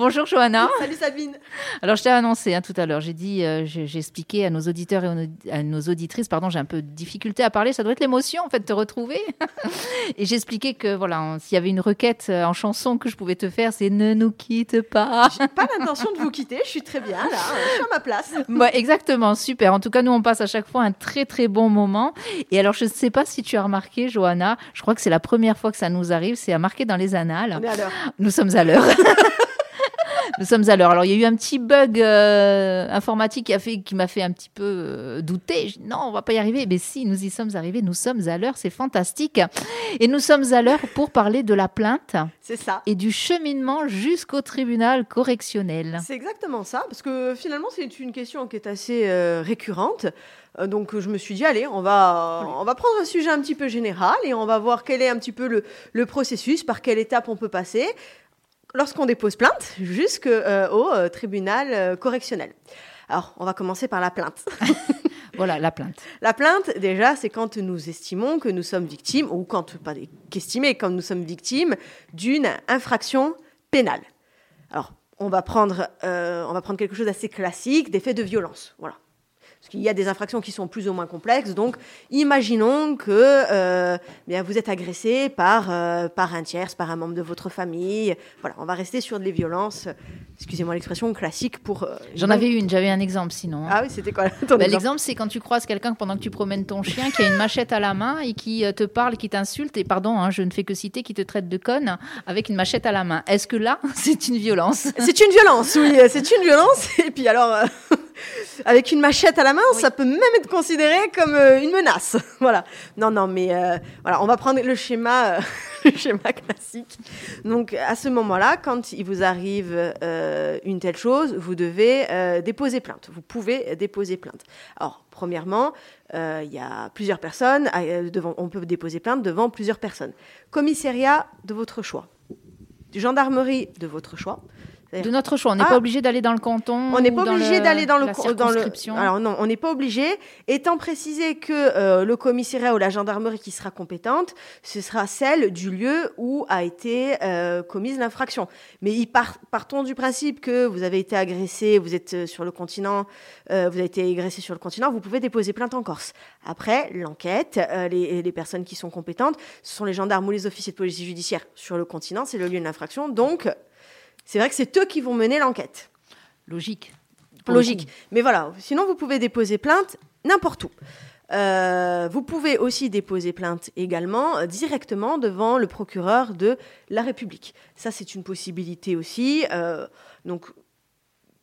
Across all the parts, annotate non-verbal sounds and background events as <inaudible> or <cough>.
Bonjour Johanna. Salut Sabine. Alors je t'ai annoncé hein, tout à l'heure, j'ai dit, euh, j'ai expliqué à nos auditeurs et à nos auditrices, pardon, j'ai un peu de difficulté à parler, ça doit être l'émotion en fait de te retrouver. <laughs> et j'ai expliqué que voilà, s'il y avait une requête euh, en chanson que je pouvais te faire, c'est ne nous quitte pas. J'ai pas l'intention de vous quitter, je suis très bien là, je suis à ma place. Ouais, <laughs> exactement, super. En tout cas, nous, on passe à chaque fois un très, très bon moment. Et alors, je ne sais pas si tu as remarqué, Johanna, je crois que c'est la première fois que ça nous arrive, c'est à marquer dans les annales. On est à l'heure. Nous sommes à l'heure. <laughs> Nous sommes à l'heure. Alors, il y a eu un petit bug euh, informatique qui a fait, qui m'a fait un petit peu euh, douter. Dis, non, on va pas y arriver. Mais si, nous y sommes arrivés. Nous sommes à l'heure. C'est fantastique. Et nous sommes à l'heure pour parler de la plainte C'est ça. et du cheminement jusqu'au tribunal correctionnel. C'est exactement ça, parce que finalement c'est une question qui est assez euh, récurrente. Euh, donc je me suis dit, allez, on va, on va prendre un sujet un petit peu général et on va voir quel est un petit peu le, le processus, par quelle étape on peut passer lorsqu'on dépose plainte jusqu'au euh, tribunal euh, correctionnel. Alors, on va commencer par la plainte. <laughs> Voilà, la plainte. La plainte, déjà, c'est quand nous estimons que nous sommes victimes, ou quand, pas qu'estimer, quand nous sommes victimes d'une infraction pénale. Alors, on va prendre, euh, on va prendre quelque chose d'assez classique, des faits de violence. Voilà. Parce qu'il y a des infractions qui sont plus ou moins complexes. Donc, imaginons que euh, bien, vous êtes agressé par, euh, par un tierce, par un membre de votre famille. Voilà, on va rester sur des violences, excusez-moi l'expression, classique pour... euh, J'en avais une, j'avais un exemple sinon. hein. Ah oui, c'était quoi ton Bah, exemple L'exemple, c'est quand tu croises quelqu'un pendant que tu promènes ton chien qui a une machette à la main et qui euh, te parle, qui t'insulte, et pardon, hein, je ne fais que citer, qui te traite de conne avec une machette à la main. Est-ce que là, <laughs> c'est une violence? C'est une violence, oui, euh, c'est une violence. Et puis alors, <laughs> avec une machette à la main, ça peut même être considéré comme euh, une menace. <laughs> voilà. Non, non, mais euh, voilà, on va prendre le schéma, euh, <laughs> le schéma classique. Donc, à ce moment-là, quand il vous arrive euh, une telle chose, vous devez déposer plainte. Vous pouvez déposer plainte. Alors, premièrement, il y a plusieurs personnes. euh, devant, on peut déposer plainte devant plusieurs personnes. Commissariat de votre choix. Gendarmerie de votre choix. De notre choix, on n'est Ah. pas obligé d'aller dans le canton. On n'est pas obligé le- d'aller dans le dans le. Alors non, on n'est pas obligé. Étant précisé que euh, le commissariat ou la gendarmerie qui sera compétente, ce sera celle du lieu où a été euh, commise l'infraction. Mais il part- partons du principe que vous avez été agressé, vous êtes euh, sur le continent, euh, vous avez été agressé sur le continent, vous pouvez déposer plainte en Corse. Après l'enquête, les, les personnes qui sont compétentes, ce sont les gendarmes ou les officiers de police judiciaire sur le continent, c'est le lieu de l'infraction. Donc c'est vrai que c'est eux qui vont mener l'enquête. Logique. Logique. Mais voilà, sinon vous pouvez déposer plainte n'importe où. Euh, vous pouvez aussi déposer plainte également euh, directement devant le procureur de la République. Ça, c'est une possibilité aussi. Euh, donc,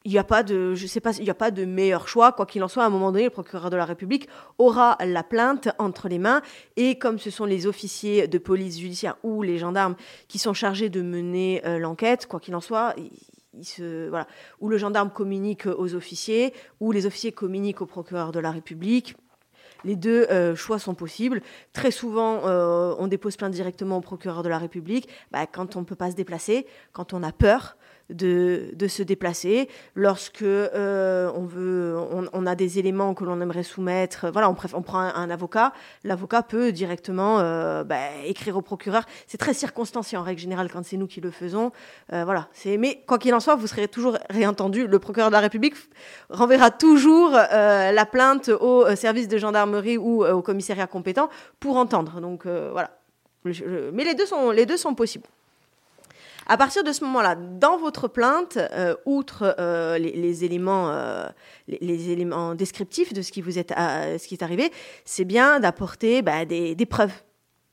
il n'y a pas de, meilleur choix. Quoi qu'il en soit, à un moment donné, le procureur de la République aura la plainte entre les mains. Et comme ce sont les officiers de police judiciaire ou les gendarmes qui sont chargés de mener euh, l'enquête, quoi qu'il en soit, il, le gendarme communique aux officiers, ou les officiers communiquent au procureur de la République. Les deux euh, choix sont possibles. Très souvent, euh, on dépose plainte directement au procureur de la République bah, quand on ne peut pas se déplacer, quand on a peur de, se déplacer, lorsque euh, on, veut, on, a des éléments que l'on aimerait soumettre. Voilà, on, on prend un, avocat. L'avocat peut directement euh, bah, écrire au procureur. C'est très circonstancié en règle générale quand c'est nous qui le faisons. Euh, voilà. C'est mais quoi qu'il en soit, vous serez toujours réentendu. Le procureur de la République renverra toujours la plainte au service de gendarmerie ou au commissariat compétent pour entendre. Donc voilà. Mais les deux sont les deux sont possibles. À partir de ce moment-là, dans votre plainte, euh, outre euh, les, les éléments, euh, les, les éléments descriptifs de ce qui vous est, ce qui est arrivé, c'est bien d'apporter bah, des, des preuves,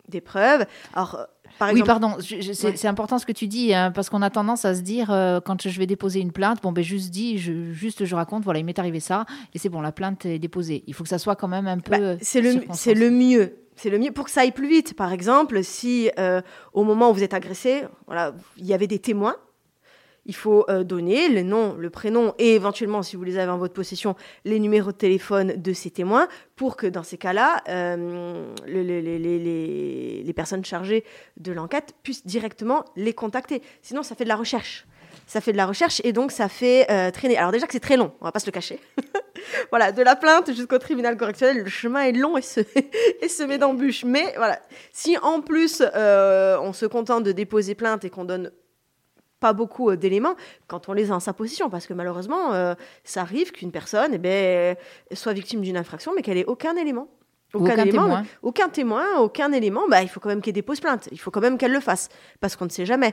des preuves. Alors, oui, pardon, c'est Ouais. important ce que tu dis, hein, parce qu'on a tendance à se dire, euh, quand je vais déposer une plainte, bon, ben juste dis, je, juste je raconte, voilà, il m'est arrivé ça, et c'est bon, la plainte est déposée. Il faut que ça soit quand même un peu. Bah, c'est le, circonstance. c'est le mieux. C'est le mieux pour que ça aille plus vite. Par exemple, si euh, au moment où vous êtes agressé, voilà, il y avait des témoins, il faut euh, donner le nom, le prénom et éventuellement, si vous les avez en votre possession, les numéros de téléphone de ces témoins pour que dans ces cas-là, euh, le- le- les, les- les- les personnes chargées de l'enquête puissent directement les contacter. Sinon, ça fait de la recherche. Ça fait de la recherche et donc ça fait euh, traîner. Alors déjà que c'est très long, on va pas se le cacher. <laughs> voilà, de la plainte jusqu'au tribunal correctionnel, le chemin est long et, se, <laughs> et semé d'embûches. Mais voilà, si en plus euh, on se contente de déposer plainte et qu'on donne pas beaucoup d'éléments quand on les a en sa possession, parce que malheureusement, ça arrive qu'une personne eh ben, soit victime d'une infraction, mais qu'elle ait aucun élément. Aucun, témoin. Aucun témoin, aucun élément. Bah, il faut quand même qu'elle dépose plainte. Il faut quand même qu'elle le fasse. Parce qu'on ne sait jamais.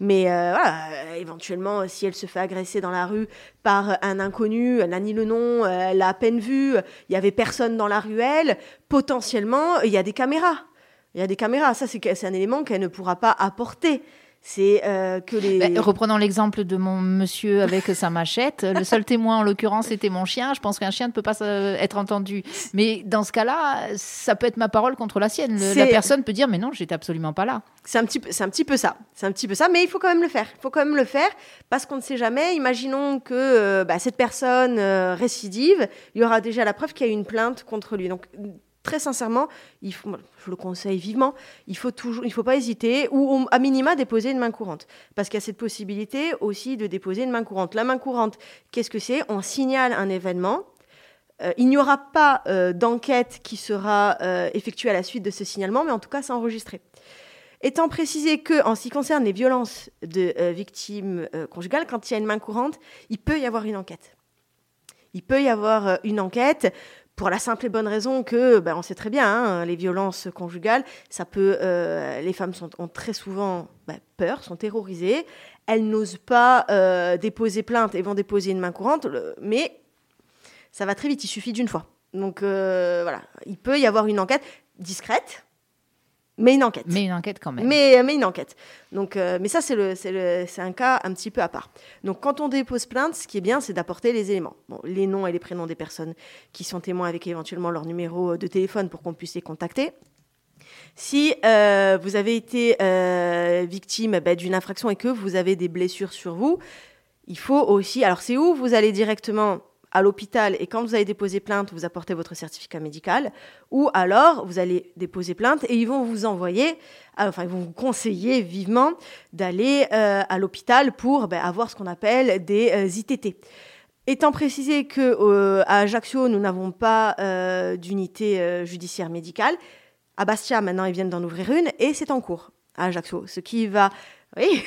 Mais euh, voilà, éventuellement, si elle se fait agresser dans la rue par un inconnu, elle n'a ni le nom, elle l'a à peine vu, il y avait personne dans la ruelle, potentiellement, il y a des caméras. Il y a des caméras. Ça, c'est un élément qu'elle ne pourra pas apporter c'est euh, que les. Bah, reprenons l'exemple de mon monsieur avec sa machette. Le seul témoin, en l'occurrence, était mon chien. Je pense qu'un chien ne peut pas euh, être entendu. Mais dans ce cas-là, ça peut être ma parole contre la sienne. la personne peut dire, mais non, j'étais absolument pas là. C'est un petit, c'est un petit peu ça. C'est un petit peu ça. Mais il faut quand même le faire. Il faut quand même le faire parce qu'on ne sait jamais. Imaginons que euh, bah, cette personne récidive, il y aura déjà la preuve qu'il y a eu une plainte contre lui. Donc très sincèrement, il faut, je le conseille vivement, il faut faut pas hésiter ou à minima déposer une main courante, parce qu'il y a cette possibilité aussi de déposer une main courante. La main courante, qu'est-ce que c'est? On signale un événement. Euh, il n'y aura pas euh, d'enquête qui sera euh, effectuée à la suite de ce signalement, mais en tout cas, c'est enregistré. Étant précisé que, en ce qui concerne les violences de victimes conjugales, quand il y a une main courante, il peut y avoir une enquête. Il peut y avoir une enquête pour la simple et bonne raison que, ben, on sait très bien, hein, les violences conjugales, ça peut, euh, les femmes sont, ont très souvent ben, peur, sont terrorisées, elles n'osent pas euh, déposer plainte et vont déposer une main courante, mais ça va très vite, il suffit d'une fois. Donc euh, voilà, il peut y avoir une enquête discrète, mais une enquête. Mais une enquête quand même. Mais, mais une enquête. Donc, euh, mais ça, c'est, le, c'est, le, c'est un cas un petit peu à part. Donc, quand on dépose plainte, ce qui est bien, c'est d'apporter les éléments. Bon, les noms et les prénoms des personnes qui sont témoins avec éventuellement leur numéro de téléphone pour qu'on puisse les contacter. Si euh, vous avez été euh, victime bah, d'une infraction et que vous avez des blessures sur vous, il faut aussi. Alors, c'est où vous allez directement à l'hôpital et quand vous allez déposer plainte, vous apportez votre certificat médical, ou alors vous allez déposer plainte et ils vont vous envoyer, euh, enfin ils vont vous conseiller vivement d'aller euh, à l'hôpital pour ben, avoir ce qu'on appelle des euh, ITT. Étant précisé que à Ajaccio nous n'avons pas d'unité judiciaire médicale, à Bastia maintenant ils viennent d'en ouvrir une et c'est en cours à Ajaccio, ce qui va oui.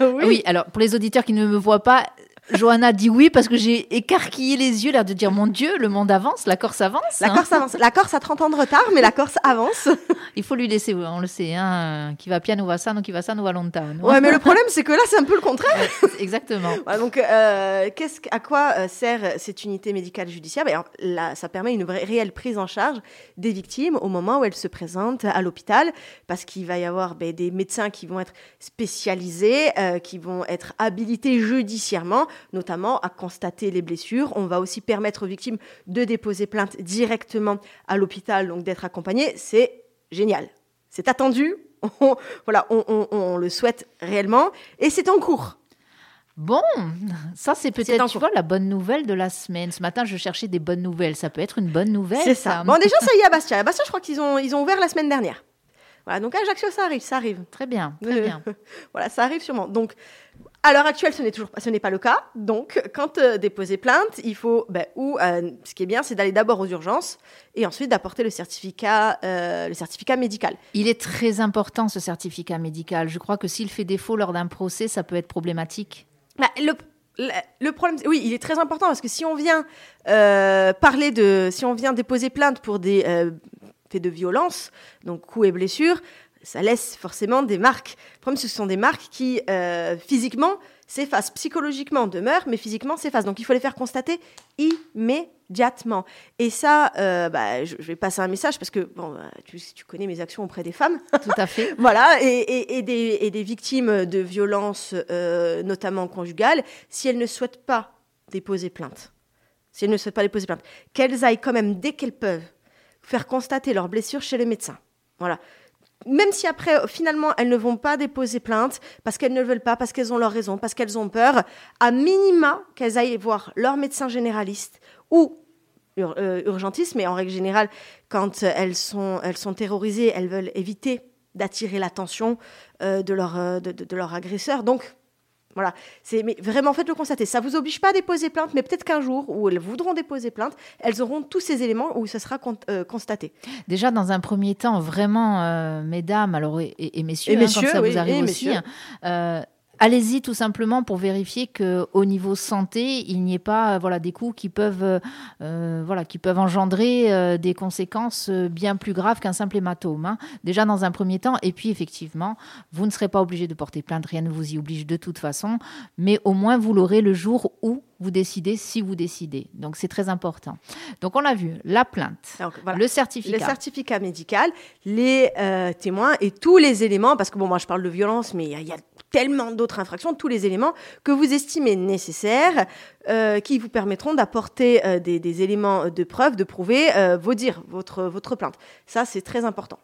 oui. <laughs> oui. alors pour les auditeurs qui ne me voient pas, Johanna dit oui parce que j'ai écarquillé les yeux, l'air de dire mon Dieu, le monde avance, la Corse avance. La Corse avance. La Corse a 30 ans de retard, mais la Corse avance. Il faut lui laisser, on le sait, hein, qui va piano va sano, qui va sano va lontano. Ouais, mais le problème c'est que là c'est un peu le contraire. exactement. <laughs> donc, euh, qu'est-ce, à quoi euh, sert cette unité médicale judiciaire? Ben, là, Ça permet une vraie, réelle prise en charge des victimes au moment où elles se présentent à l'hôpital, parce qu'il va y avoir ben, des médecins qui vont être spécialisés, euh, qui vont être habilités judiciairement notamment à constater les blessures. On va aussi permettre aux victimes de déposer plainte directement à l'hôpital, donc d'être accompagnées. C'est génial. C'est attendu. <laughs> On, voilà, on, le souhaite réellement et c'est en cours. Bon, ça c'est peut-être, tu vois, la bonne nouvelle de la semaine. Ce matin, je cherchais des bonnes nouvelles. Ça peut être une bonne nouvelle. C'est ça. Bon, déjà, ça y est à Bastia. À Bastia, je crois qu'ils ont, ils ont ouvert la semaine dernière. Voilà, donc à Ajaccio, ça arrive, ça arrive. Très bien, <laughs> très bien. voilà, ça arrive sûrement. Donc, à l'heure actuelle, ce n'est toujours pas, ce n'est pas le cas. Donc, quand euh, déposer plainte, il faut, ben, ou euh, ce qui est bien, c'est d'aller d'abord aux urgences et ensuite d'apporter le certificat, euh, le certificat médical. Il est très important ce certificat médical. Je crois que s'il fait défaut lors d'un procès, ça peut être problématique. Bah, le, le, problème, oui, il est très important parce que si on vient parler de, si on vient déposer plainte pour des faits de violence, donc coups et blessures, ça laisse forcément des marques. Le problème, ce sont des marques qui, euh, physiquement, s'effacent. Psychologiquement, demeurent, mais physiquement, s'effacent. Donc, il faut les faire constater immédiatement. Et ça, euh, bah, je, vais passer un message parce que bon, bah, tu, connais mes actions auprès des femmes. <laughs> Tout à fait. <laughs> voilà. Et, des, victimes de violences, euh, notamment conjugales, si elles ne souhaitent pas déposer plainte, si elles ne souhaitent pas déposer plainte, qu'elles aillent quand même, dès qu'elles peuvent, faire constater leurs blessures chez le médecin. Voilà même si après, finalement, elles ne vont pas déposer plainte parce qu'elles ne veulent pas, parce qu'elles ont leur raison, parce qu'elles ont peur, à minima qu'elles aillent voir leur médecin généraliste ou euh, urgentiste, mais en règle générale, quand elles sont, elles sont terrorisées, elles veulent éviter d'attirer l'attention euh, de, leur, euh, de, de, leur agresseur. Donc, voilà, c'est mais vraiment faites le constater. Ça vous oblige pas à déposer plainte, mais peut-être qu'un jour où elles voudront déposer plainte, elles auront tous ces éléments où ça sera euh, constaté. Déjà dans un premier temps, vraiment, euh, mesdames, alors et, messieurs, hein, quand ça vous arrive aussi. Hein, euh, Allez-y tout simplement pour vérifier que au niveau santé, il n'y ait pas voilà des coûts qui peuvent euh, voilà qui peuvent engendrer euh, des conséquences euh, bien plus graves qu'un simple hématome. hein. Déjà dans un premier temps, et puis effectivement, vous ne serez pas obligé de porter plainte, rien ne vous y oblige de toute façon, mais au moins vous l'aurez le jour où vous décidez, si vous décidez. Donc c'est très important. Donc on a vu la plainte, Donc, voilà. le le certificat. certificat médical, les euh, témoins et tous les éléments, parce que bon, moi je parle de violence, mais il y a- il y, a tellement d'autres infractions, tous les éléments que vous estimez nécessaires, euh, qui vous permettront d'apporter euh, des, éléments de preuve, de prouver euh, vos dires, votre, votre plainte. Ça, c'est très important.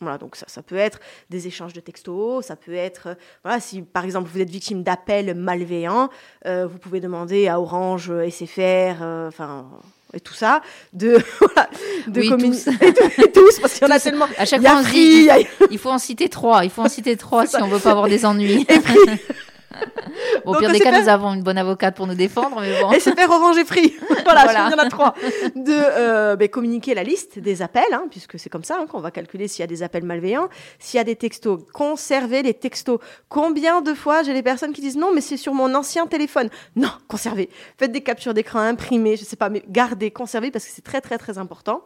Voilà, donc ça, ça peut être des échanges de textos, ça peut être, voilà, si par exemple vous êtes victime d'appels malveillants, vous pouvez demander à Orange, SFR, enfin, et tout ça, de, <laughs> de Oui, tous. et, tout- et tous, parce qu'il y en a tellement. À chaque fois, on se dit, il faut en citer trois. Il faut en citer trois <laughs> si on veut pas avoir des ennuis. et <laughs> <laughs> Au Donc, pire on des cas, nous avons une bonne avocate pour nous défendre, mais bon. SFR, Orange et Free. <laughs> <laughs> voilà, Voilà. il y en a trois. De euh, ben, communiquer la liste des appels, hein, puisque c'est comme ça hein, qu'on va calculer s'il y a des appels malveillants, s'il y a des textos, conserver les textos. Combien de fois j'ai des personnes qui disent non, mais c'est sur mon ancien téléphone. Non, conservez. Faites des captures d'écran, imprimez, je sais pas, mais gardez, conservez, parce que c'est très très très important.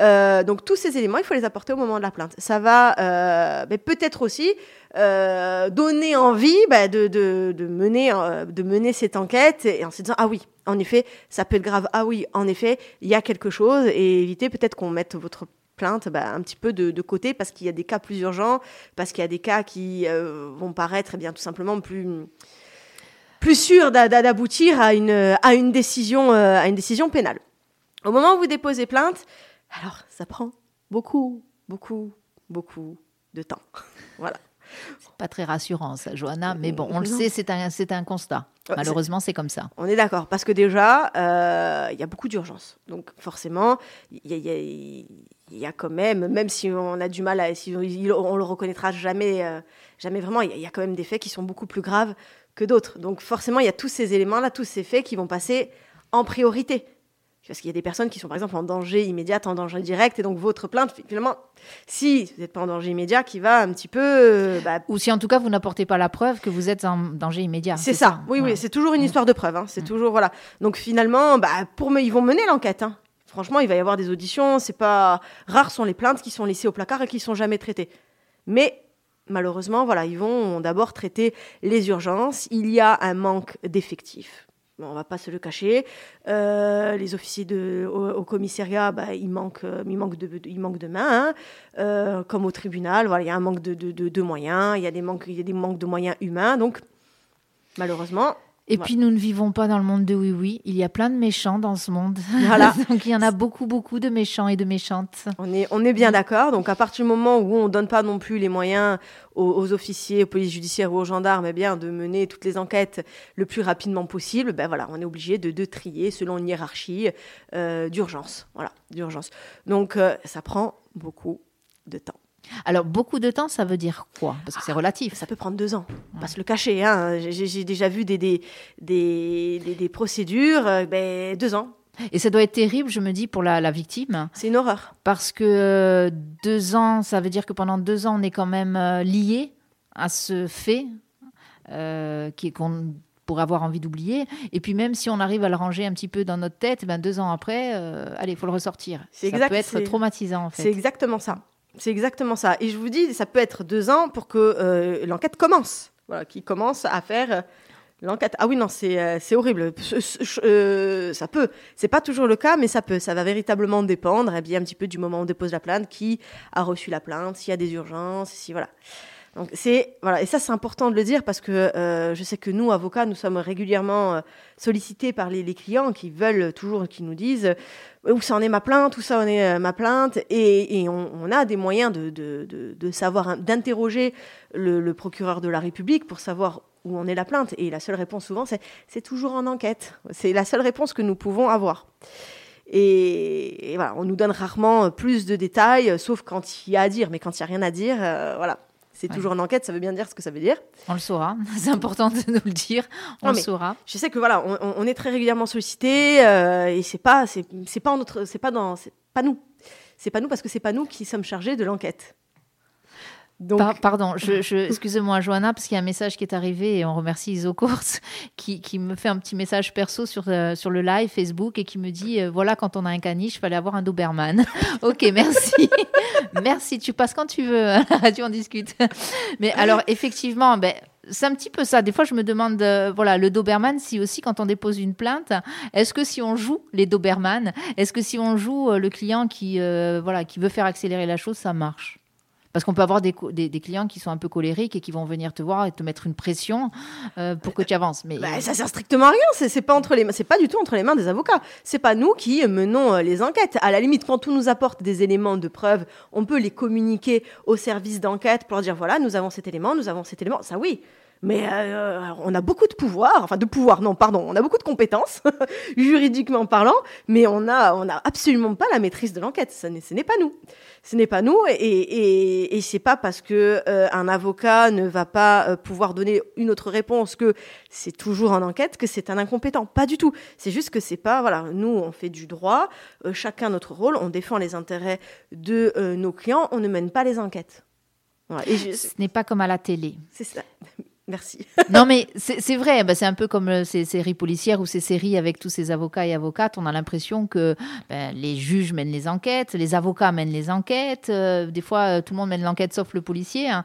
Euh, donc tous ces éléments, il faut les apporter au moment de la plainte. Ça va euh, peut-être aussi euh, donner envie bah, de, mener, cette enquête et en se disant ah oui, en effet, ça peut être grave. Ah oui, en effet, il y a quelque chose et éviter peut-être qu'on mette votre plainte bah, un petit peu de, côté parce qu'il y a des cas plus urgents, parce qu'il y a des cas qui vont paraître eh bien tout simplement plus plus d'a- d'aboutir à une décision pénale. Au moment où vous déposez plainte, alors ça prend beaucoup, beaucoup, beaucoup de temps. <laughs> voilà. Pas très rassurant, ça, Johanna. Mais bon, on le sait, c'est un, c'est un constat. Malheureusement, c'est comme ça. On est d'accord, parce que déjà, euh, il y a beaucoup d'urgence. Donc forcément, il y a, y y quand même, même si on a du mal à, si on, le reconnaîtra jamais, euh, jamais vraiment, il y, a, il y a quand même des faits qui sont beaucoup plus graves que d'autres. Donc forcément, il y a tous ces éléments-là, tous ces faits qui vont passer en priorité. Parce qu'il y a des personnes qui sont par exemple en danger immédiat, en danger direct, et donc votre plainte, finalement, si vous n'êtes pas en danger immédiat, qui va un petit peu euh, bah, Ou si en tout cas, vous n'apportez pas la preuve que vous êtes en danger immédiat. c'est ça. Oui, oui, c'est toujours une histoire de preuve. hein. C'est toujours voilà. Donc finalement, bah, pour me, ils vont mener l'enquête. hein. Franchement, il va y avoir des auditions. C'est pas rares sont les plaintes qui sont laissées au placard et qui sont jamais traitées. Mais malheureusement, voilà, ils vont d'abord traiter les urgences. Il y a un manque d'effectifs. On va pas se le cacher. Euh, les officiers de, au, commissariat, bah, il manque, euh, il manque de, il de mains, hein. Euh, comme au tribunal. Voilà, il y a un manque de, de- de- de moyens. Il y a des manques, il y a des manques de moyens humains. Donc malheureusement, Et Voilà. puis, nous ne vivons pas dans le monde de oui-oui. Il y a plein de méchants dans ce monde. Voilà. <laughs> Donc, il y en a beaucoup, beaucoup de méchants et de méchantes. On est, on est bien d'accord. Donc, à partir du moment où on ne donne pas non plus les moyens aux, aux officiers, aux polices judiciaires ou aux gendarmes eh bien, de mener toutes les enquêtes le plus rapidement possible, ben voilà, on est obligé de, de trier selon une hiérarchie euh, d'urgence. Voilà, d'urgence. Donc, euh, ça prend beaucoup de temps. Alors, beaucoup de temps, ça veut dire quoi? Parce que c'est relatif. Ça peut prendre deux ans. On va pas se le cacher. Hein. J'ai déjà vu des, des, des, des- des procédures, euh, ben, deux ans. Et ça doit être terrible, je me dis, pour la, la victime. C'est une horreur. Parce que euh, deux ans, ça veut dire que pendant deux ans, on est quand même euh, lié à ce fait euh, qu'on pourrait avoir envie d'oublier. Et puis même si on arrive à le ranger un petit peu dans notre tête, ben deux ans après, euh, allez, il faut le ressortir. C'est ça exact, peut être c'est- traumatisant en C'est fait. exactement ça. C'est exactement ça. Et je vous dis, ça peut être deux ans pour que euh, l'enquête commence. Voilà, qui commence à faire euh, l'enquête. Ah oui, non, c'est euh, horrible. Ça peut. C'est pas toujours le cas, mais ça peut. Ça va véritablement dépendre eh bien, un petit peu du moment où on dépose la plainte, qui a reçu la plainte, s'il y a des urgences, si voilà. Et ça c'est important de le dire parce que euh, je sais que nous avocats nous sommes régulièrement euh, sollicités par les, clients qui veulent toujours qui nous disent euh, où ça en est ma plainte où ça en est ma plainte. Et, on, a des moyens de, savoir d'interroger le, procureur de la République pour savoir où en est la plainte. Et la seule réponse souvent c'est c'est toujours en enquête. C'est la seule réponse que nous pouvons avoir. Et, voilà, on nous donne rarement plus de détails, sauf quand il y a à dire. Mais quand il n'y a rien à dire, voilà, c'est Ouais. toujours en enquête, ça veut bien dire ce que ça veut dire. On le saura. <laughs> C'est important de nous le dire. On Non, le saura. Je sais que voilà, on, est très régulièrement sollicité euh, et c'est pas, c'est c'est pas en notre, c'est pas dans, c'est pas nous, c'est pas nous parce que c'est pas nous qui sommes chargés de l'enquête. Donc... pardon, je, je, <laughs> excusez-moi Johanna, parce qu'il y a un message qui est arrivé et on remercie Isocours <laughs> qui, qui me fait un petit message perso sur, euh, sur le live Facebook et qui me dit euh, voilà, quand on a un caniche, il fallait avoir un Doberman. <laughs> ok, merci. merci, tu passes quand tu veux à la radio, on discute. Mais alors, effectivement, ben, c'est un petit peu ça. Des fois, je me demande, euh, voilà, le Doberman, si aussi, quand on dépose une plainte, est-ce que si on joue les Doberman, est-ce que si on joue le client qui, voilà, qui veut faire accélérer la chose, ça marche? Parce qu'on peut avoir des, clients qui sont un peu colériques et qui vont venir te voir et te mettre une pression euh, pour que tu avances. Mais bah, ça sert strictement à rien. C'est pas entre les c'est pas du tout entre les mains des avocats. C'est pas nous qui menons euh, les enquêtes. À la limite, quand on nous apporte des éléments de preuve, on peut les communiquer au service d'enquête pour dire voilà, nous avons cet élément, nous avons cet élément. Ça oui. Mais euh, on a beaucoup de pouvoir, enfin de pouvoir, non, pardon, on a beaucoup de compétences, <laughs> juridiquement parlant, mais on n'a on a absolument pas la maîtrise de l'enquête. Ce n'est pas nous ce n'est pas nous et, et, et c'est pas parce que euh, un avocat ne va pas euh, pouvoir donner une autre réponse que c'est toujours en enquête que c'est un incompétent. Pas du tout. C'est juste que c'est pas voilà. Nous on fait du droit, euh, chacun notre rôle, on défend les intérêts de nos clients, on ne mène pas les enquêtes. Voilà. Et Ce n'est pas comme à la télé. C'est ça. Merci. <laughs> non, mais c'est vrai, bah, c'est un peu comme euh, ces séries policières ou ces séries avec tous ces avocats et avocates. On a l'impression que ben, les juges mènent les enquêtes, les avocats mènent les enquêtes. Euh, des fois, euh, tout le monde mène l'enquête sauf le policier. Hein.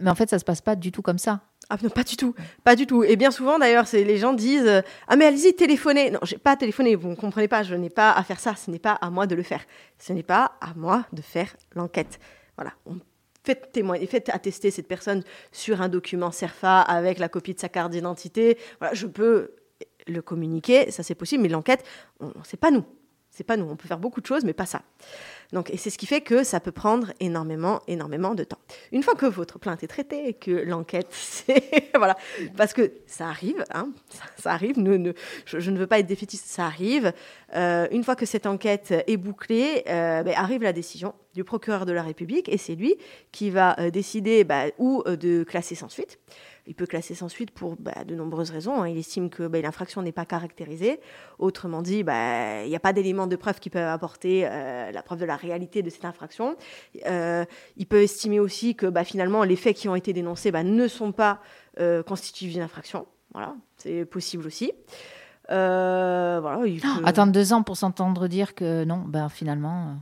mais en fait, ça se passe pas du tout comme ça. Ah non, pas du tout, pas du tout. Et bien souvent d'ailleurs, c'est les gens disent ah mais allez-y téléphonez. Non, j'ai pas téléphoné. Vous ne comprenez pas. Je n'ai pas à faire ça. Ce n'est pas à moi de le faire. Ce n'est pas à moi de faire l'enquête. Voilà. On faites témoigner, faites attester cette personne sur un document CERFA avec la copie de sa carte d'identité. Voilà, je peux le communiquer, ça c'est possible, mais l'enquête, c'est pas nous. C'est pas nous. On peut faire beaucoup de choses, mais pas ça. Donc, et c'est ce qui fait que ça peut prendre énormément, énormément de temps. Une fois que votre plainte est traitée que l'enquête, <laughs> voilà, parce que ça arrive, hein, ça, arrive. je, ne veux pas être défaitiste, ça arrive. Euh, une fois que cette enquête est bouclée, euh, ben, arrive la décision du procureur de la République et c'est lui qui va euh, décider bah, ou de classer sans suite il peut classer sans suite pour bah, de nombreuses raisons. Hein. Il estime que bah, l'infraction n'est pas caractérisée. Autrement dit, bah, il n'y a pas d'éléments de preuve qui peuvent apporter euh, la preuve de la réalité de cette infraction. Euh, il peut estimer aussi que finalement, les faits qui ont été dénoncés ne sont pas euh, constitutifs d'une infraction. Voilà, c'est possible aussi. voilà, Attendre deux ans pour s'entendre dire que non, ben, finalement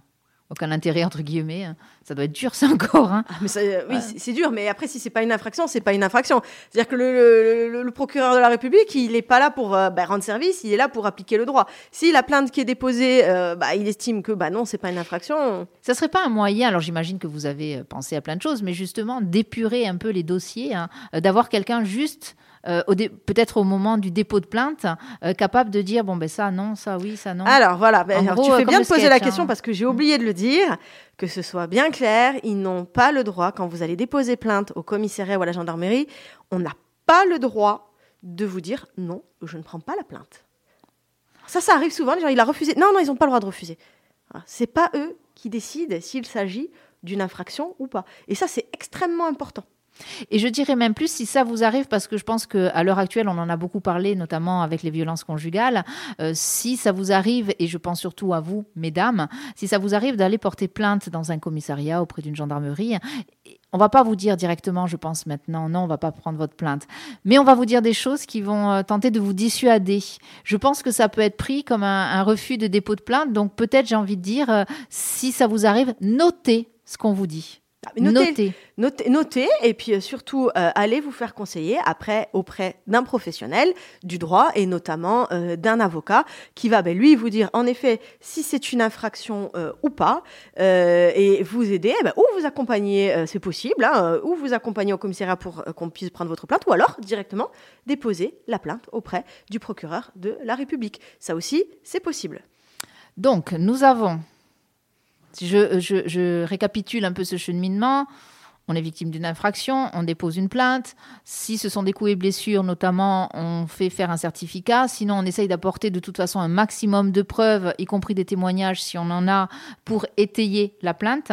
aucun intérêt entre guillemets. Hein. Ça doit être dur, ça encore. Hein. Ah, mais oui, c'est dur. Mais après, si c'est pas une infraction, c'est pas une infraction. C'est-à-dire que le, procureur de la République, il n'est pas là pour euh, bah, rendre service, il est là pour appliquer le droit. Si la plainte qui est déposée, euh, bah, il estime que bah non, c'est pas une infraction. Ça serait pas un moyen. Alors j'imagine que vous avez euh, pensé à plein de choses, mais justement d'épurer un peu les dossiers, hein, d'avoir quelqu'un juste euh, peut-être au moment du dépôt de plainte, euh, capable de dire bon ben ça non, ça oui, ça non. Alors voilà, ben, tu fais bien de poser la question hein. parce que j'ai oublié de le dire, que ce soit bien clair, ils n'ont pas le droit quand vous allez déposer plainte au commissariat ou à la gendarmerie, on n'a pas le droit de vous dire non, je ne prends pas la plainte. Ça, ça arrive souvent. Les gens, il a refusé. Non, non, ils n'ont pas le droit de refuser. C'est pas eux qui décident s'il s'agit d'une infraction ou pas. Et ça, c'est extrêmement important. Et je dirais même plus si ça vous arrive, parce que je pense qu'à l'heure actuelle, on en a beaucoup parlé, notamment avec les violences conjugales, euh, si ça vous arrive, et je pense surtout à vous, mesdames, si ça vous arrive d'aller porter plainte dans un commissariat auprès d'une gendarmerie, on va pas vous dire directement, je pense maintenant, non, on va pas prendre votre plainte, mais on va vous dire des choses qui vont euh, tenter de vous dissuader. Je pense que ça peut être pris comme un, refus de dépôt de plainte, donc peut-être j'ai envie de dire, euh, si ça vous arrive, notez ce qu'on vous dit. Ah, notez, notez, et puis euh, surtout euh, allez vous faire conseiller après auprès d'un professionnel du droit et notamment euh, d'un avocat qui va ben, lui vous dire en effet si c'est une infraction ou pas et vous aider eh ben, ou vous accompagner c'est possible hein, ou vous accompagner au commissariat pour qu'on puisse prendre votre plainte ou alors directement déposer la plainte auprès du procureur de la République. Ça aussi c'est possible. Donc nous avons je, je, récapitule un peu ce cheminement. On est victime d'une infraction, on dépose une plainte. Si ce sont des coups et blessures, notamment, on fait faire un certificat. Sinon, on essaye d'apporter de toute façon un maximum de preuves, y compris des témoignages si on en a, pour étayer la plainte.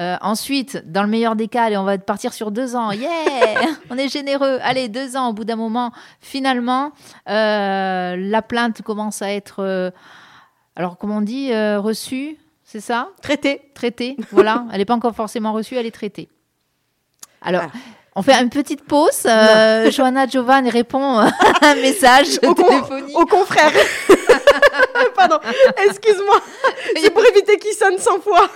Euh, ensuite, dans le meilleur des cas, on va partir sur deux ans. Yeah <laughs> On est généreux. Allez, deux ans. Au bout d'un moment, finalement, euh, la plainte commence à être, euh, alors comment on dit, reçue? C'est ça? Traité. Traité, voilà. <laughs> elle n'est pas encore forcément reçue, elle est traitée. Alors, Voilà. on fait une petite pause. Euh, Johanna Jovan répond à un message Au <laughs> con- téléphonique. Au confrère. <laughs> <laughs> Pardon, excuse-moi. C'est pour éviter qu'il sonne 100 fois.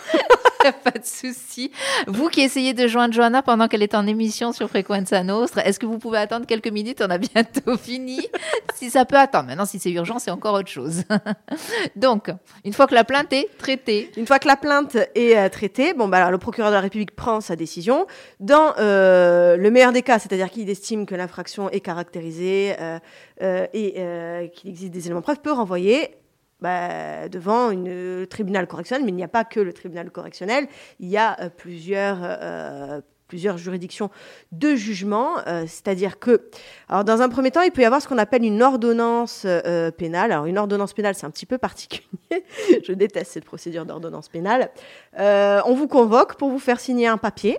<laughs> Pas de souci. Vous qui essayez de joindre Johanna pendant qu'elle est en émission sur Frequenza Nostra, est-ce que vous pouvez attendre quelques minutes? On a bientôt <laughs> fini. si ça peut attendre. Maintenant, si c'est urgent, c'est encore autre chose. Donc, une fois que la plainte est traitée, Une fois que la plainte est euh, traitée, bon, bah, alors, le procureur de la République prend sa décision. Dans euh, le meilleur des cas, c'est-à-dire qu'il estime que l'infraction est caractérisée euh, et qu'il existe des éléments de preuve, peut renvoyer bah, devant une euh, tribunal correctionnel. Mais il n'y a pas que le tribunal correctionnel, il y a euh, plusieurs. euh, plusieurs juridictions de jugement, euh, c'est-à-dire que, alors dans un premier temps, il peut y avoir ce qu'on appelle une ordonnance euh, pénale. Alors une ordonnance pénale, c'est un petit peu particulier. <laughs> Je déteste cette procédure d'ordonnance pénale. Euh, on vous convoque pour vous faire signer un papier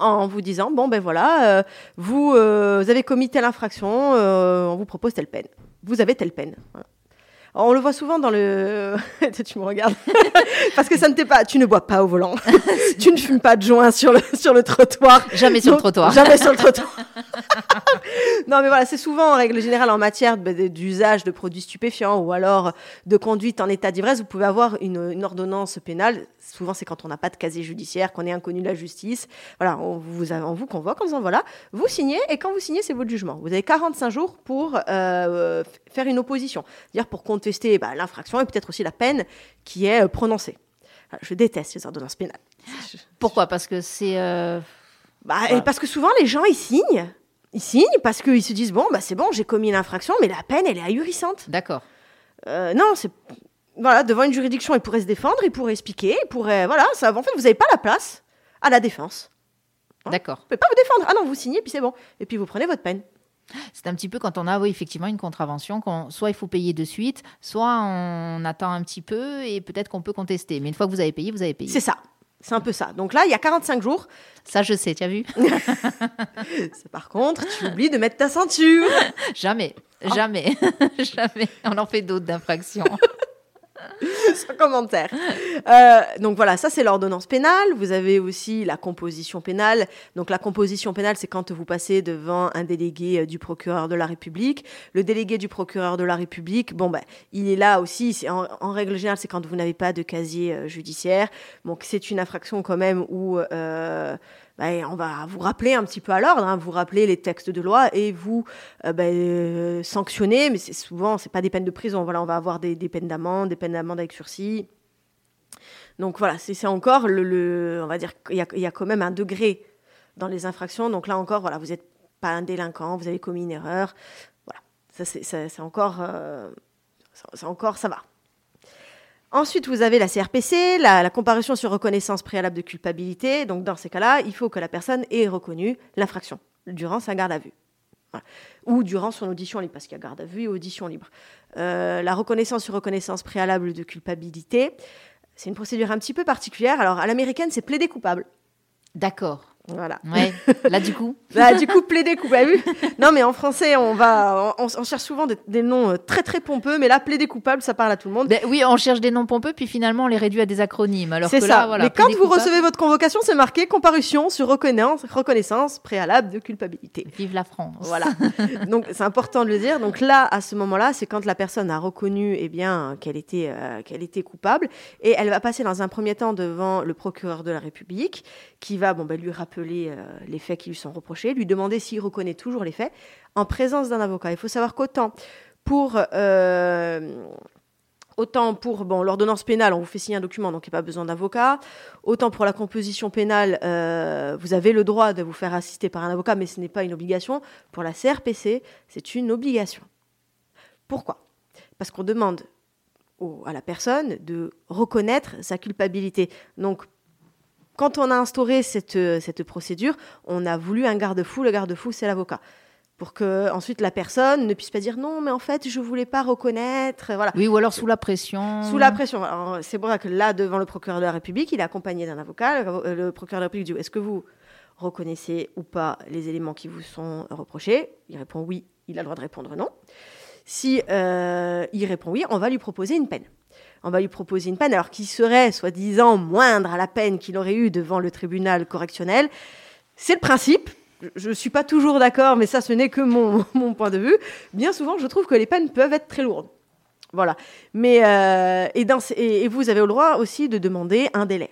en vous disant bon ben voilà, euh, vous, euh, avez commis telle infraction, euh, on vous propose telle peine. Vous avez telle peine. On le voit souvent dans le. <laughs> tu me regardes. <laughs> Parce que ça ne t'est pas. Tu ne bois pas au volant. <laughs> tu ne fumes pas de joint sur le, sur le trottoir. jamais sur le trottoir. Jamais sur le trottoir. non, mais voilà, c'est souvent en règle générale en matière d'usage de produits stupéfiants ou alors de conduite en état d'ivresse, vous pouvez avoir une, une ordonnance pénale. Souvent, c'est quand on n'a pas de casier judiciaire, qu'on est inconnu de la justice. Voilà, on vous, on vous convoque en disant voilà, vous signez et quand vous signez, c'est votre jugement. Vous avez 45 jours pour euh, faire une opposition, c'est-à-dire pour contester bah, l'infraction et peut-être aussi la peine qui est euh, prononcée. Je déteste les ordonnances pénales. <laughs> Pourquoi? Parce que c'est. euh, bah, parce que souvent, les gens, ils signent. Ils signent parce qu'ils se disent, bon, bah, c'est bon, j'ai commis l'infraction, mais la peine, elle est ahurissante. D'accord. Euh, non, c'est... Voilà, devant une juridiction, il pourrait se défendre, il pourrait expliquer, il pourrait... Voilà, ça, en fait, vous n'avez pas la place à la défense. Hein? D'accord. Vous pouvez pas vous défendre. Ah non, vous signez, puis c'est bon. Et puis vous prenez votre peine. C'est un petit peu quand on a, oui, effectivement, une contravention, qu'on- soit il faut payer de suite, soit on attend un petit peu et peut-être qu'on peut contester. Mais une fois que vous avez payé, vous avez payé. C'est ça. C'est un peu ça. Donc là, il y a 45 jours. Ça, je sais, tu as vu? <laughs> Par contre, tu oublies de mettre ta ceinture. <laughs> Jamais, Ah. jamais, <laughs> jamais. On en fait d'autres d'infractions. <laughs> sans commentaire. Euh, donc voilà, ça c'est l'ordonnance pénale. Vous avez aussi la composition pénale. Donc la composition pénale, c'est quand vous passez devant un délégué euh, du procureur de la République. Le délégué du procureur de la République, bon ben, il est là aussi. C'est en, règle générale, c'est quand vous n'avez pas de casier euh, judiciaire. Donc c'est une infraction quand même où euh, ben, on va vous rappeler un petit peu à l'ordre, hein, vous rappeler les textes de loi et vous euh, ben, euh, sanctionner, mais c'est souvent c'est pas des peines de prison. Voilà, on va avoir des, peines d'amende, des peines d'amende avec sursis. Donc voilà, c'est encore le, on va dire il y a quand même un degré dans les infractions. Donc là encore, voilà, vous n'êtes pas un délinquant, vous avez commis une erreur. Voilà, ça c'est encore, euh, ça- encore, ça va. Ensuite, vous avez la CRPC, la, comparution sur reconnaissance préalable de culpabilité. Donc, dans ces cas-là, il faut que la personne ait reconnu l'infraction durant sa garde à vue. Ou durant son audition libre, parce qu'il y a garde à vue et audition libre. Euh, la reconnaissance sur reconnaissance préalable de culpabilité, c'est une procédure un petit peu particulière. Alors, à l'américaine, c'est plaider coupable. D'accord. Voilà. Ouais. Là, du coup, <laughs> Bah, du coup, plaider coupable. Non, mais en français, on va, on, on cherche souvent des, des noms euh, très très pompeux, mais là, plaider coupable, ça parle à tout le monde. ben, oui, on cherche des noms pompeux, puis finalement, on les réduit à des acronymes. Alors C'est ça. là, voilà. mais quand vous coupable, recevez votre convocation, c'est marqué comparution sur reconnaissance, reconnaissance préalable de culpabilité. Vive la France. Voilà. <laughs> Donc c'est important de le dire. Donc là, à ce moment-là, c'est quand la personne a reconnu eh bien qu'elle était euh, qu'elle était coupable et elle va passer dans un premier temps devant le procureur de la République qui va bon ben, lui rappeler euh, les faits qui lui sont reprochés, lui demander s'il reconnaît toujours les faits en présence d'un avocat. Il faut savoir qu'autant pour euh, Autant pour bon, l'ordonnance pénale, on vous fait signer un document, donc il n'y a pas besoin d'avocat. Autant pour la composition pénale, euh, vous avez le droit de vous faire assister par un avocat, mais ce n'est pas une obligation. Pour la CRPC, c'est une obligation. Pourquoi? Parce qu'on demande à la personne de reconnaître sa culpabilité. Donc, quand on a instauré cette, euh, cette procédure, on a voulu un garde-fou. Le garde-fou, c'est l'avocat. Pour que ensuite la personne ne puisse pas dire non, mais en fait, je voulais pas reconnaître. Voilà. Oui, ou alors sous la pression. Sous la pression. C'est pour ça que là, devant le procureur de la République, il est accompagné d'un avocat. Le, le procureur de la République dit Est-ce que vous reconnaissez ou pas les éléments qui vous sont reprochés? Il répond oui, il a le droit de répondre non. Si euh, il répond oui, on va lui proposer une peine. On va lui proposer une peine, alors qui serait soi-disant moindre à la peine qu'il aurait eue devant le tribunal correctionnel. c'est le principe. Je ne suis pas toujours d'accord, mais ça, ce n'est que mon, <laughs> mon, point de vue. Bien souvent, je trouve que les peines peuvent être très lourdes. Voilà. Mais, euh, et, et, vous avez le droit aussi de demander un délai.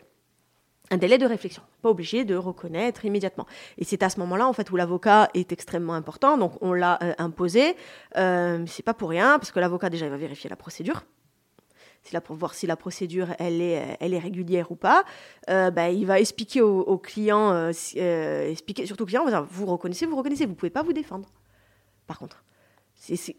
Un délai de réflexion. Pas obligé de reconnaître immédiatement. Et c'est à ce moment-là, en fait, où l'avocat est extrêmement important. Donc, on l'a euh, imposé. Euh, c'est pas pour rien, parce que l'avocat, déjà, il va vérifier la procédure pour voir si la procédure elle est, elle est régulière ou pas. Euh, bah, il va expliquer au, client, euh, euh, expliquer surtout au client, vous reconnaissez, vous reconnaissez, vous pouvez pas vous défendre. Par contre,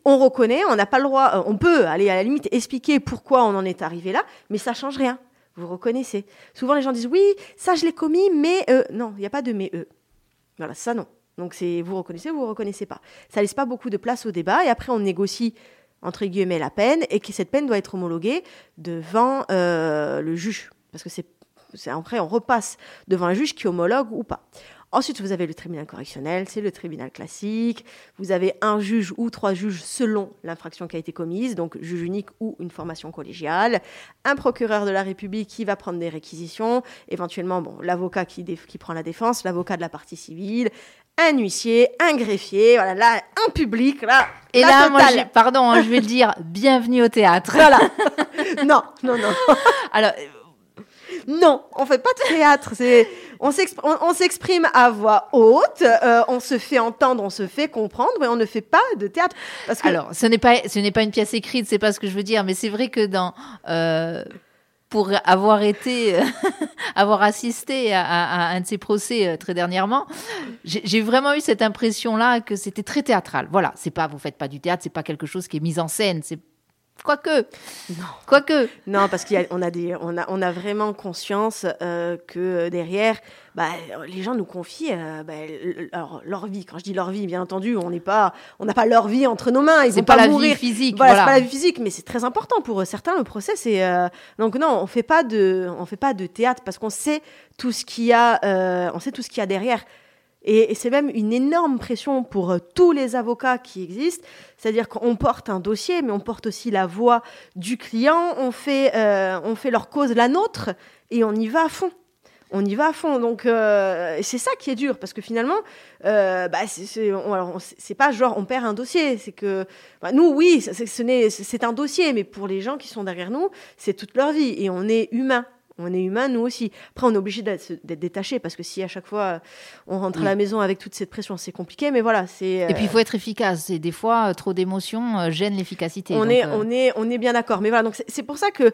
on reconnaît, on n'a pas le droit, on peut aller à la limite expliquer pourquoi on en est arrivé là, mais ça change rien. Vous reconnaissez. Souvent les gens disent oui, ça je l'ai commis, mais non, il n'y a pas de mais eux. Voilà, ça non. Donc c'est vous reconnaissez, vous reconnaissez pas. Ça laisse pas beaucoup de place au débat et après on négocie entre guillemets, la peine et que cette peine doit être homologuée devant euh, le juge. Parce que c'est après, on repasse devant un juge qui homologue ou pas. Ensuite, vous avez le tribunal correctionnel, c'est le tribunal classique. Vous avez un juge ou trois juges selon l'infraction qui a été commise, donc juge unique ou une formation collégiale. Un procureur de la République qui va prendre des réquisitions, éventuellement bon, l'avocat qui, qui prend la défense, l'avocat de la partie civile, un huissier, un greffier, voilà, là, un public, là. Et là, moi, pardon, hein, je vais le dire, bienvenue au théâtre. Voilà. <laughs> <laughs> non, non, non. Alors, non, on fait pas de théâtre. C'est, on s'exprime à voix haute, euh, on se fait entendre, on se fait comprendre, mais on ne fait pas de théâtre. Parce que... Alors, ce n'est pas, ce n'est pas une pièce écrite, c'est pas ce que je veux dire, mais c'est vrai que dans euh, pour avoir été, <laughs> avoir assisté à, un de ces procès euh, très dernièrement, j'ai vraiment eu cette impression-là que c'était très théâtral. Voilà, c'est pas, vous faites pas du théâtre, c'est pas quelque chose qui est mis en scène, c'est Quoique. Non. Quoique. Non, parce qu'on a, des, on a, on a vraiment conscience euh, que derrière, bah, les gens nous confient euh, bah, leur, leur, vie. Quand je dis leur vie, bien entendu, on n'est pas, on n'a pas leur vie entre nos mains. Ils vont pas, pas la vie physique. Voilà, c'est pas la vie physique, mais c'est très important pour certains. Le procès, c'est euh, donc non, on fait pas de, on fait pas de théâtre parce qu'on sait tout ce qu'il y a, on sait tout ce qu'il y a derrière. Et, c'est même une énorme pression pour euh, tous les avocats qui existent. C'est-à-dire qu'on porte un dossier, mais on porte aussi la voix du client. On fait, euh, on fait leur cause la nôtre et on y va à fond on y va à fond. Donc euh, c'est ça qui est dur parce que finalement, euh, bah, c'est pas genre on perd un dossier, c'est que bah, nous oui, c'est un dossier, mais pour les gens qui sont derrière nous, c'est toute leur vie et on est humain. On est humain, nous aussi. Après, on est obligé d'être détaché parce que si à chaque fois on rentre à la maison avec toute cette pression, c'est compliqué. Mais voilà, c'est. Et puis il faut être efficace. Et des fois, trop d'émotions euh, gênent l'efficacité. On est, euh, on est, on est bien d'accord. Mais voilà, donc c'est pour ça que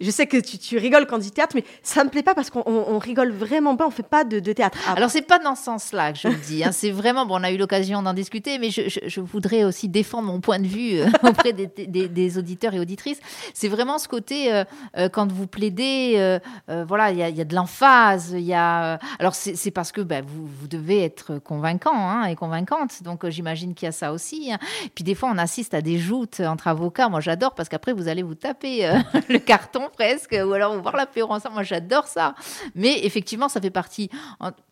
je sais que tu, rigoles quand tu dis théâtre, mais ça me plaît pas parce qu'on rigole vraiment pas, on fait pas de, théâtre. Alors, Alors c'est pas dans ce sens-là que je le dis. Hein. c'est vraiment bon, on a eu l'occasion d'en discuter, mais je, voudrais aussi défendre mon point de vue euh, <laughs> auprès des, auditeurs et auditrices. C'est vraiment ce côté euh, euh, quand vous plaidez, voilà, il y, a de l'emphase, y a. Alors c'est parce que bah, vous, vous, devez être convaincant hein, et convaincante, donc j'imagine qu'il y a ça aussi. Hein. Puis des fois on assiste à des joutes entre avocats. Moi j'adore parce qu'après vous allez vous taper <laughs> le carton presque, ou alors voir l'apéro ensemble. Moi, j'adore ça. Mais effectivement, ça fait partie,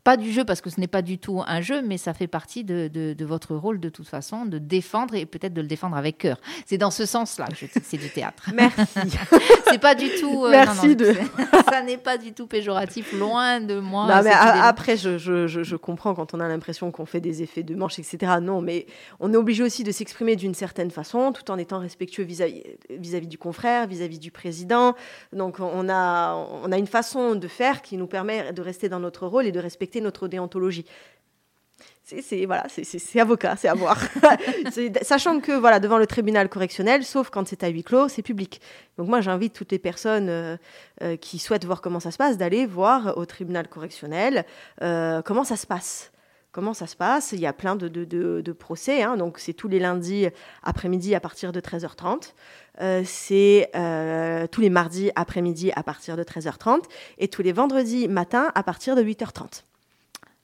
pas du jeu parce que ce n'est pas du tout un jeu, mais ça fait partie de, de, votre rôle de toute façon, de défendre et peut-être de le défendre avec cœur. C'est dans ce sens-là que c'est du théâtre. <laughs> Merci. <laughs> c'est pas du tout. Euh, Merci de. <laughs> ça n'est pas du tout péjoratif, loin de moi. Non, mais après, je, je, je, comprends quand on a l'impression qu'on fait des effets de manche, etc. Non, mais on est obligé aussi de s'exprimer d'une certaine façon, tout en étant respectueux vis-à-vis vis -vis du confrère, vis-à-vis -vis du président, donc on a, on a une façon de faire qui nous permet de rester dans notre rôle et de respecter notre déontologie. C'est voilà, c'est avocat, c'est à voir. <laughs> Sachant que voilà, devant le tribunal correctionnel, sauf quand c'est à huis clos, c'est public. Donc moi, j'invite toutes les personnes euh, euh, qui souhaitent voir comment ça se passe d'aller voir au tribunal correctionnel euh, comment ça se passe comment ça se passe. Il y a plein de, de, procès, hein. donc c'est tous les lundis après-midi à partir de 13h30. Euh, c'est euh, tous les mardis après-midi à partir de 13h30 et tous les vendredis matin à partir de 8h30.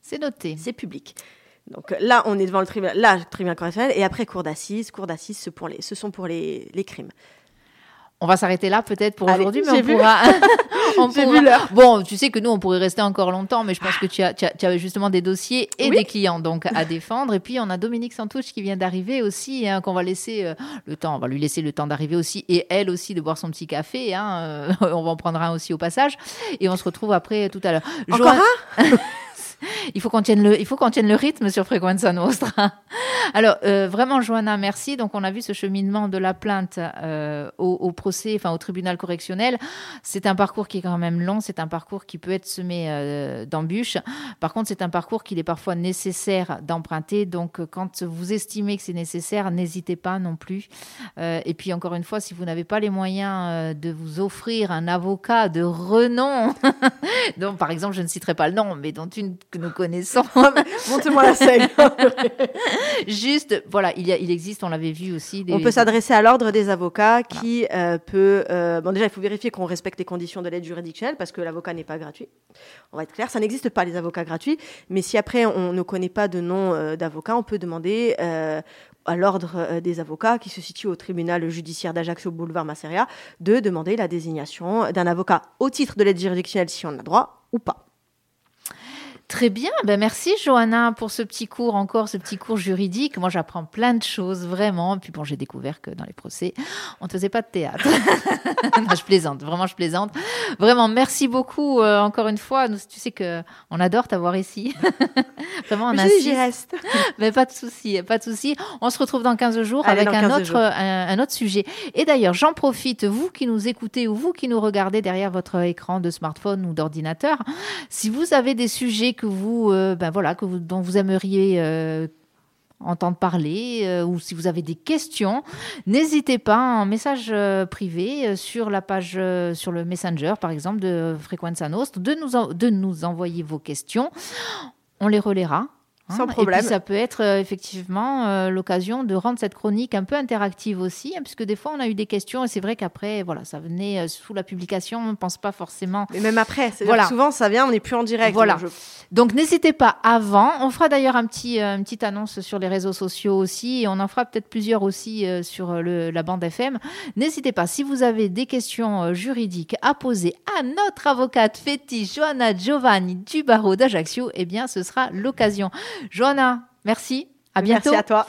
C'est noté. C'est public. Donc là, on est devant le tribunal, là, tribunal correctionnel, et après cour d'assises. Cour d'assises, ce, ce, sont pour les, les crimes. On va s'arrêter là peut-être pour aujourd'hui, mais on pourra. <laughs> <laughs> on Bon, tu sais que nous, on pourrait rester encore longtemps, mais je pense que tu as, tu as, justement des dossiers et des clients donc à défendre. Et puis on a Dominique Santouche qui vient d'arriver aussi, hein, qu'on va laisser euh, le temps, on va lui laisser le temps d'arriver aussi, et elle aussi de boire son petit café. Hein, euh, <laughs> on va en prendre un aussi au passage, et on se retrouve après tout à l'heure. Encore un? <laughs> il faut qu'on tienne le, il faut qu'on tienne le rythme sur Frequenza Nostra. <laughs> Alors euh, vraiment, Johanna, merci. Donc on a vu ce cheminement de la plainte euh, au, procès, enfin au tribunal correctionnel. C'est un parcours qui est quand même long. C'est un parcours qui peut être semé euh, d'embûches. Par contre, c'est un parcours qu'il est parfois nécessaire d'emprunter. Donc quand vous estimez que c'est nécessaire, n'hésitez pas non plus. et puis encore une fois, si vous n'avez pas les moyens de vous offrir un avocat de renom, <laughs> donc par exemple, je ne citerai pas le nom, mais dont une que nous connaissons. <laughs> Montez-moi la scène. <laughs> Juste, voilà, il, y a, il existe, on l'avait vu aussi. On peut s'adresser à l'ordre des avocats qui euh, peut. Euh, bon, déjà, il faut vérifier qu'on respecte les conditions de l'aide juridictionnelle parce que l'avocat n'est pas gratuit. On va être clair, ça n'existe pas les avocats gratuits. Mais si après on ne connaît pas de nom euh, d'avocat, on peut demander à l'ordre des avocats qui se situe au tribunal judiciaire d'Ajaccio boulevard Masseria de demander la désignation d'un avocat au titre de l'aide juridictionnelle si on a droit ou pas. Très bien, ben merci Johanna pour ce petit cours encore, ce petit cours juridique. Moi j'apprends plein de choses vraiment. Et puis bon, j'ai découvert que dans les procès, on ne faisait pas de théâtre. <laughs> non, je plaisante, vraiment je plaisante. Vraiment, merci beaucoup euh, encore une fois. Nous, tu sais que on adore t'avoir ici. <laughs> vraiment, on insiste. J'y reste. <laughs> Mais pas de souci, pas de souci. On se retrouve dans 15 jours avec un autre, un, autre sujet. Et d'ailleurs, j'en profite, vous qui nous écoutez ou vous qui nous regardez derrière votre écran de smartphone ou d'ordinateur, si vous avez des sujets que vous, euh, ben voilà, que vous, dont vous aimeriez euh, entendre parler euh, ou si vous avez des questions, n'hésitez pas en message privé sur la page, sur le Messenger par exemple de Frequenza Nostra, de nous, de nous envoyer vos questions. On les relaiera sans problème. Et puis ça peut être euh, effectivement euh, l'occasion de rendre cette chronique un peu interactive aussi, hein, puisque des fois on a eu des questions et c'est vrai qu'après, voilà, ça venait euh, sous la publication, on ne pense pas forcément. Mais même après, voilà. souvent ça vient, on n'est plus en direct. Voilà. Donc n'hésitez pas avant. On fera d'ailleurs un petit, une petite annonce sur les réseaux sociaux aussi, et on en fera peut-être plusieurs aussi sur le, la bande FM. N'hésitez pas, si vous avez des questions juridiques à poser à notre avocate fétiche Johanna Giovanni du barreau d'Ajaccio, eh bien ce sera l'occasion. Johanna, merci. À bientôt. Merci à toi.